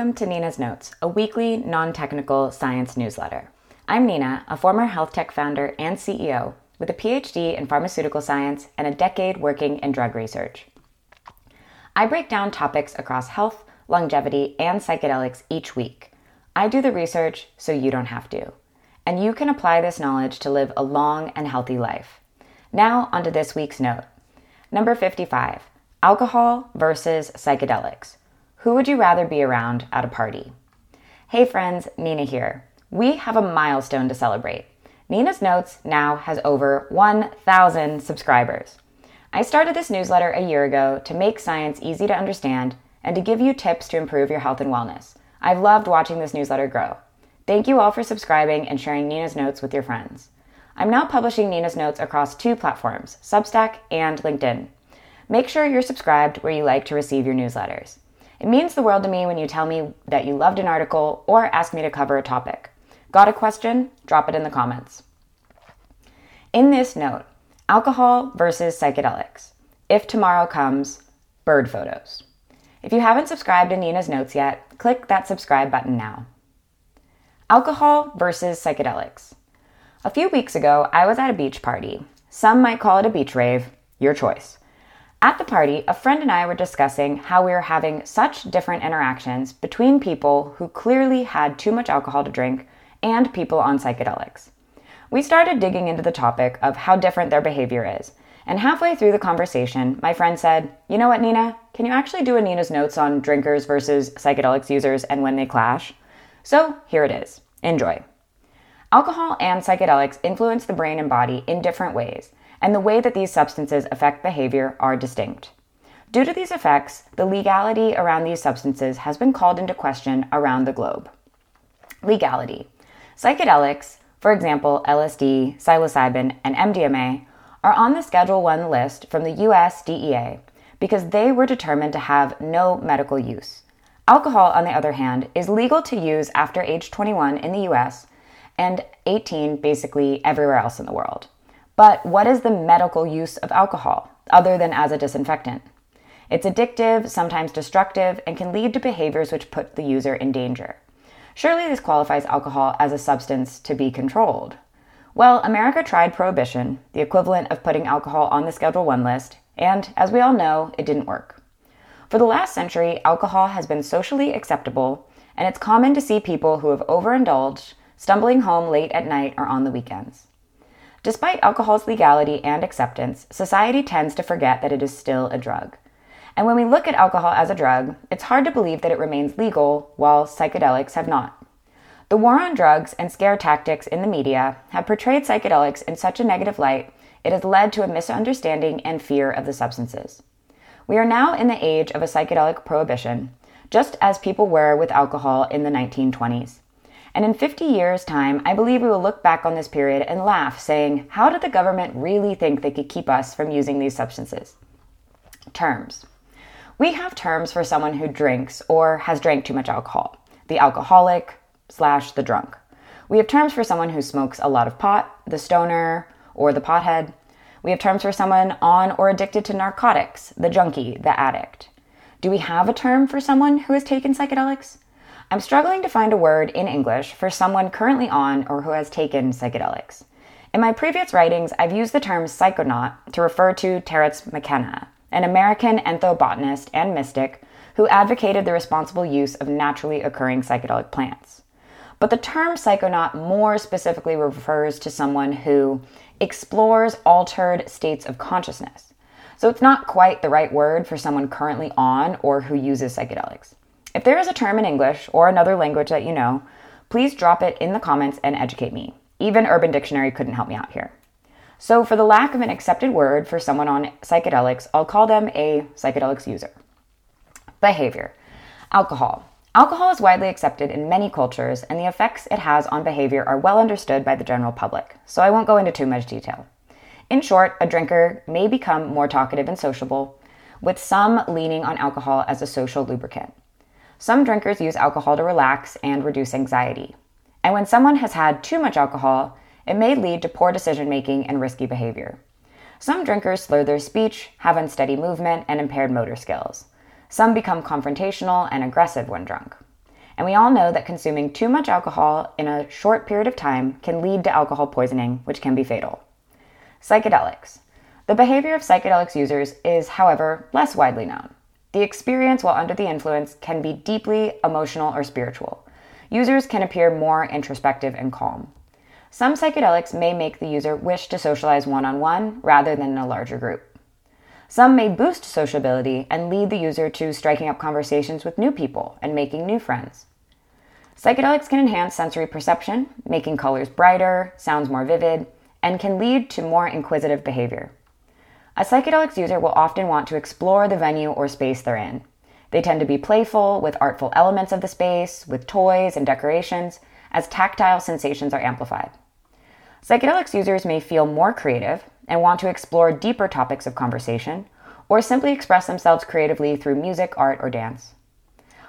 Welcome to Nina's Notes, a weekly, non technical science newsletter. I'm Nina, a former health tech founder and CEO with a PhD in pharmaceutical science and a decade working in drug research. I break down topics across health, longevity, and psychedelics each week. I do the research so you don't have to. And you can apply this knowledge to live a long and healthy life. Now, onto this week's note. Number 55 Alcohol versus psychedelics. Who would you rather be around at a party? Hey friends, Nina here. We have a milestone to celebrate. Nina's Notes now has over 1,000 subscribers. I started this newsletter a year ago to make science easy to understand and to give you tips to improve your health and wellness. I've loved watching this newsletter grow. Thank you all for subscribing and sharing Nina's Notes with your friends. I'm now publishing Nina's Notes across two platforms, Substack and LinkedIn. Make sure you're subscribed where you like to receive your newsletters. It means the world to me when you tell me that you loved an article or ask me to cover a topic. Got a question? Drop it in the comments. In this note, alcohol versus psychedelics. If tomorrow comes, bird photos. If you haven't subscribed to Nina's Notes yet, click that subscribe button now. Alcohol versus psychedelics. A few weeks ago, I was at a beach party. Some might call it a beach rave, your choice. At the party, a friend and I were discussing how we were having such different interactions between people who clearly had too much alcohol to drink and people on psychedelics. We started digging into the topic of how different their behavior is, and halfway through the conversation, my friend said, You know what, Nina? Can you actually do a Nina's notes on drinkers versus psychedelics users and when they clash? So here it is. Enjoy. Alcohol and psychedelics influence the brain and body in different ways, and the way that these substances affect behavior are distinct. Due to these effects, the legality around these substances has been called into question around the globe. Legality. Psychedelics, for example, LSD, psilocybin, and MDMA, are on the Schedule 1 list from the US DEA because they were determined to have no medical use. Alcohol, on the other hand, is legal to use after age 21 in the US and 18 basically everywhere else in the world. But what is the medical use of alcohol, other than as a disinfectant? It's addictive, sometimes destructive, and can lead to behaviors which put the user in danger. Surely this qualifies alcohol as a substance to be controlled. Well, America tried prohibition, the equivalent of putting alcohol on the Schedule 1 list, and as we all know, it didn't work. For the last century, alcohol has been socially acceptable, and it's common to see people who have overindulged stumbling home late at night or on the weekends. Despite alcohol's legality and acceptance, society tends to forget that it is still a drug. And when we look at alcohol as a drug, it's hard to believe that it remains legal while psychedelics have not. The war on drugs and scare tactics in the media have portrayed psychedelics in such a negative light, it has led to a misunderstanding and fear of the substances. We are now in the age of a psychedelic prohibition, just as people were with alcohol in the 1920s. And in 50 years' time, I believe we will look back on this period and laugh, saying, How did the government really think they could keep us from using these substances? Terms. We have terms for someone who drinks or has drank too much alcohol the alcoholic slash the drunk. We have terms for someone who smokes a lot of pot, the stoner, or the pothead. We have terms for someone on or addicted to narcotics, the junkie, the addict. Do we have a term for someone who has taken psychedelics? I'm struggling to find a word in English for someone currently on or who has taken psychedelics. In my previous writings, I've used the term psychonaut to refer to Terence McKenna, an American ethnobotanist and mystic who advocated the responsible use of naturally occurring psychedelic plants. But the term psychonaut more specifically refers to someone who explores altered states of consciousness. So it's not quite the right word for someone currently on or who uses psychedelics. If there is a term in English or another language that you know, please drop it in the comments and educate me. Even Urban Dictionary couldn't help me out here. So, for the lack of an accepted word for someone on psychedelics, I'll call them a psychedelics user. Behavior Alcohol. Alcohol is widely accepted in many cultures, and the effects it has on behavior are well understood by the general public, so I won't go into too much detail. In short, a drinker may become more talkative and sociable, with some leaning on alcohol as a social lubricant. Some drinkers use alcohol to relax and reduce anxiety. And when someone has had too much alcohol, it may lead to poor decision making and risky behavior. Some drinkers slur their speech, have unsteady movement, and impaired motor skills. Some become confrontational and aggressive when drunk. and we all know that consuming too much alcohol in a short period of time can lead to alcohol poisoning, which can be fatal. Psychedelics. The behavior of psychedelics users is, however, less widely known. The experience while under the influence can be deeply emotional or spiritual. Users can appear more introspective and calm. Some psychedelics may make the user wish to socialize one on one rather than in a larger group. Some may boost sociability and lead the user to striking up conversations with new people and making new friends. Psychedelics can enhance sensory perception, making colors brighter, sounds more vivid, and can lead to more inquisitive behavior. A psychedelics user will often want to explore the venue or space they're in. They tend to be playful with artful elements of the space, with toys and decorations, as tactile sensations are amplified. Psychedelics users may feel more creative and want to explore deeper topics of conversation, or simply express themselves creatively through music, art, or dance.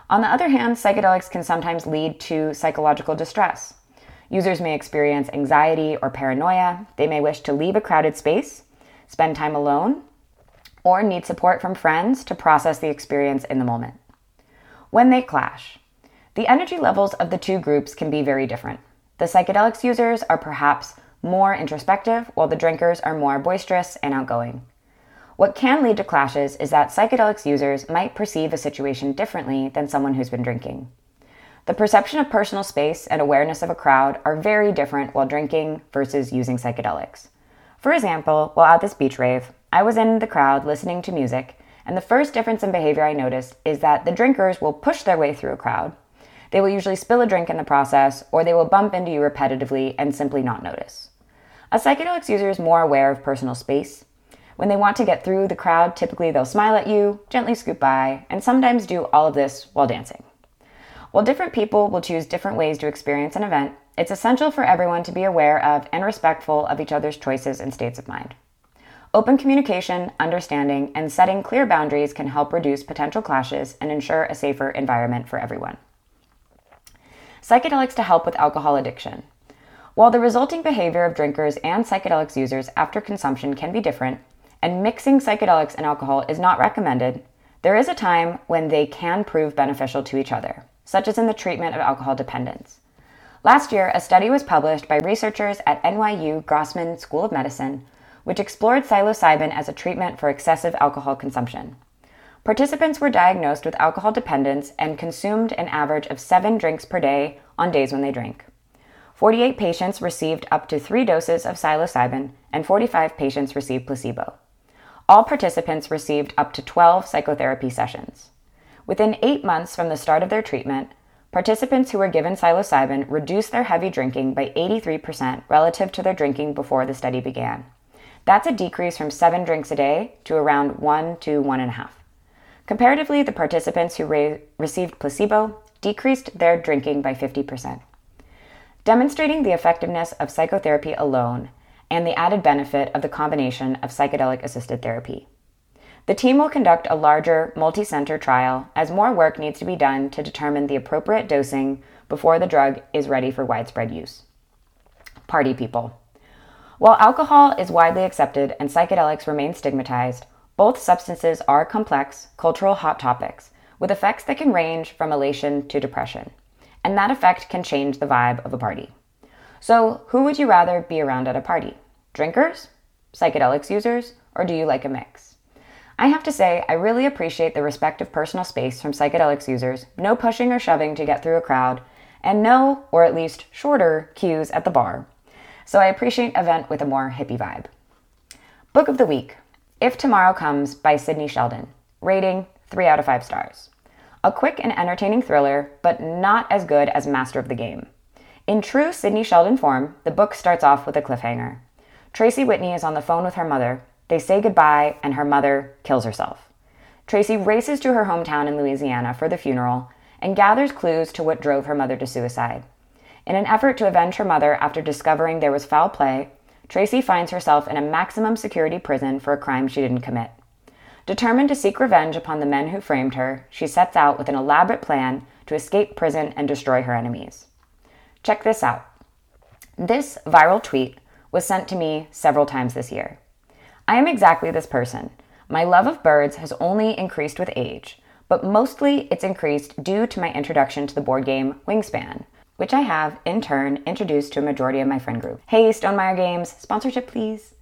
On the other hand, psychedelics can sometimes lead to psychological distress. Users may experience anxiety or paranoia, they may wish to leave a crowded space, spend time alone, or need support from friends to process the experience in the moment. When they clash, the energy levels of the two groups can be very different. The psychedelics users are perhaps more introspective, while the drinkers are more boisterous and outgoing. What can lead to clashes is that psychedelics users might perceive a situation differently than someone who's been drinking. The perception of personal space and awareness of a crowd are very different while drinking versus using psychedelics. For example, while at this beach rave, I was in the crowd listening to music, and the first difference in behavior I noticed is that the drinkers will push their way through a crowd. They will usually spill a drink in the process, or they will bump into you repetitively and simply not notice. A psychedelics user is more aware of personal space. When they want to get through the crowd, typically they'll smile at you, gently scoot by, and sometimes do all of this while dancing. While different people will choose different ways to experience an event, it's essential for everyone to be aware of and respectful of each other's choices and states of mind. Open communication, understanding, and setting clear boundaries can help reduce potential clashes and ensure a safer environment for everyone. Psychedelics to help with alcohol addiction. While the resulting behavior of drinkers and psychedelics users after consumption can be different, and mixing psychedelics and alcohol is not recommended, there is a time when they can prove beneficial to each other, such as in the treatment of alcohol dependence. Last year, a study was published by researchers at NYU Grossman School of Medicine, which explored psilocybin as a treatment for excessive alcohol consumption. Participants were diagnosed with alcohol dependence and consumed an average of seven drinks per day on days when they drank. 48 patients received up to three doses of psilocybin, and 45 patients received placebo. All participants received up to 12 psychotherapy sessions. Within eight months from the start of their treatment, participants who were given psilocybin reduced their heavy drinking by 83% relative to their drinking before the study began. That's a decrease from seven drinks a day to around one to one and a half. Comparatively, the participants who re- received placebo decreased their drinking by 50% demonstrating the effectiveness of psychotherapy alone and the added benefit of the combination of psychedelic assisted therapy. The team will conduct a larger, multi center trial as more work needs to be done to determine the appropriate dosing before the drug is ready for widespread use. Party people. While alcohol is widely accepted and psychedelics remain stigmatized, both substances are complex, cultural hot topics with effects that can range from elation to depression and that effect can change the vibe of a party. So, who would you rather be around at a party? Drinkers? Psychedelics users? Or do you like a mix? I have to say, I really appreciate the respect of personal space from psychedelics users, no pushing or shoving to get through a crowd, and no, or at least shorter, queues at the bar. So I appreciate event with a more hippie vibe. Book of the Week If Tomorrow Comes by Sidney Sheldon. Rating 3 out of 5 stars. A quick and entertaining thriller, but not as good as Master of the Game. In true Sidney Sheldon form, the book starts off with a cliffhanger. Tracy Whitney is on the phone with her mother. They say goodbye, and her mother kills herself. Tracy races to her hometown in Louisiana for the funeral and gathers clues to what drove her mother to suicide. In an effort to avenge her mother after discovering there was foul play, Tracy finds herself in a maximum security prison for a crime she didn't commit. Determined to seek revenge upon the men who framed her, she sets out with an elaborate plan to escape prison and destroy her enemies. Check this out. This viral tweet was sent to me several times this year. I am exactly this person. My love of birds has only increased with age, but mostly it's increased due to my introduction to the board game Wingspan, which I have, in turn, introduced to a majority of my friend group. Hey, Stonemaier Games, sponsorship please.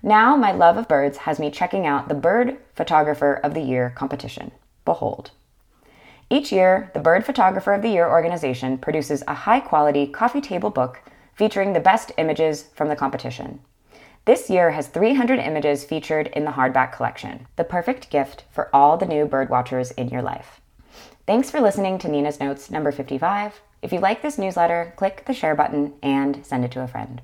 Now, my love of birds has me checking out the Bird Photographer of the Year competition. Behold. Each year, the Bird Photographer of the Year organization produces a high quality coffee table book featuring the best images from the competition. This year has 300 images featured in the hardback collection, the perfect gift for all the new bird watchers in your life. Thanks for listening to Nina's Notes number 55. If you like this newsletter, click the share button and send it to a friend.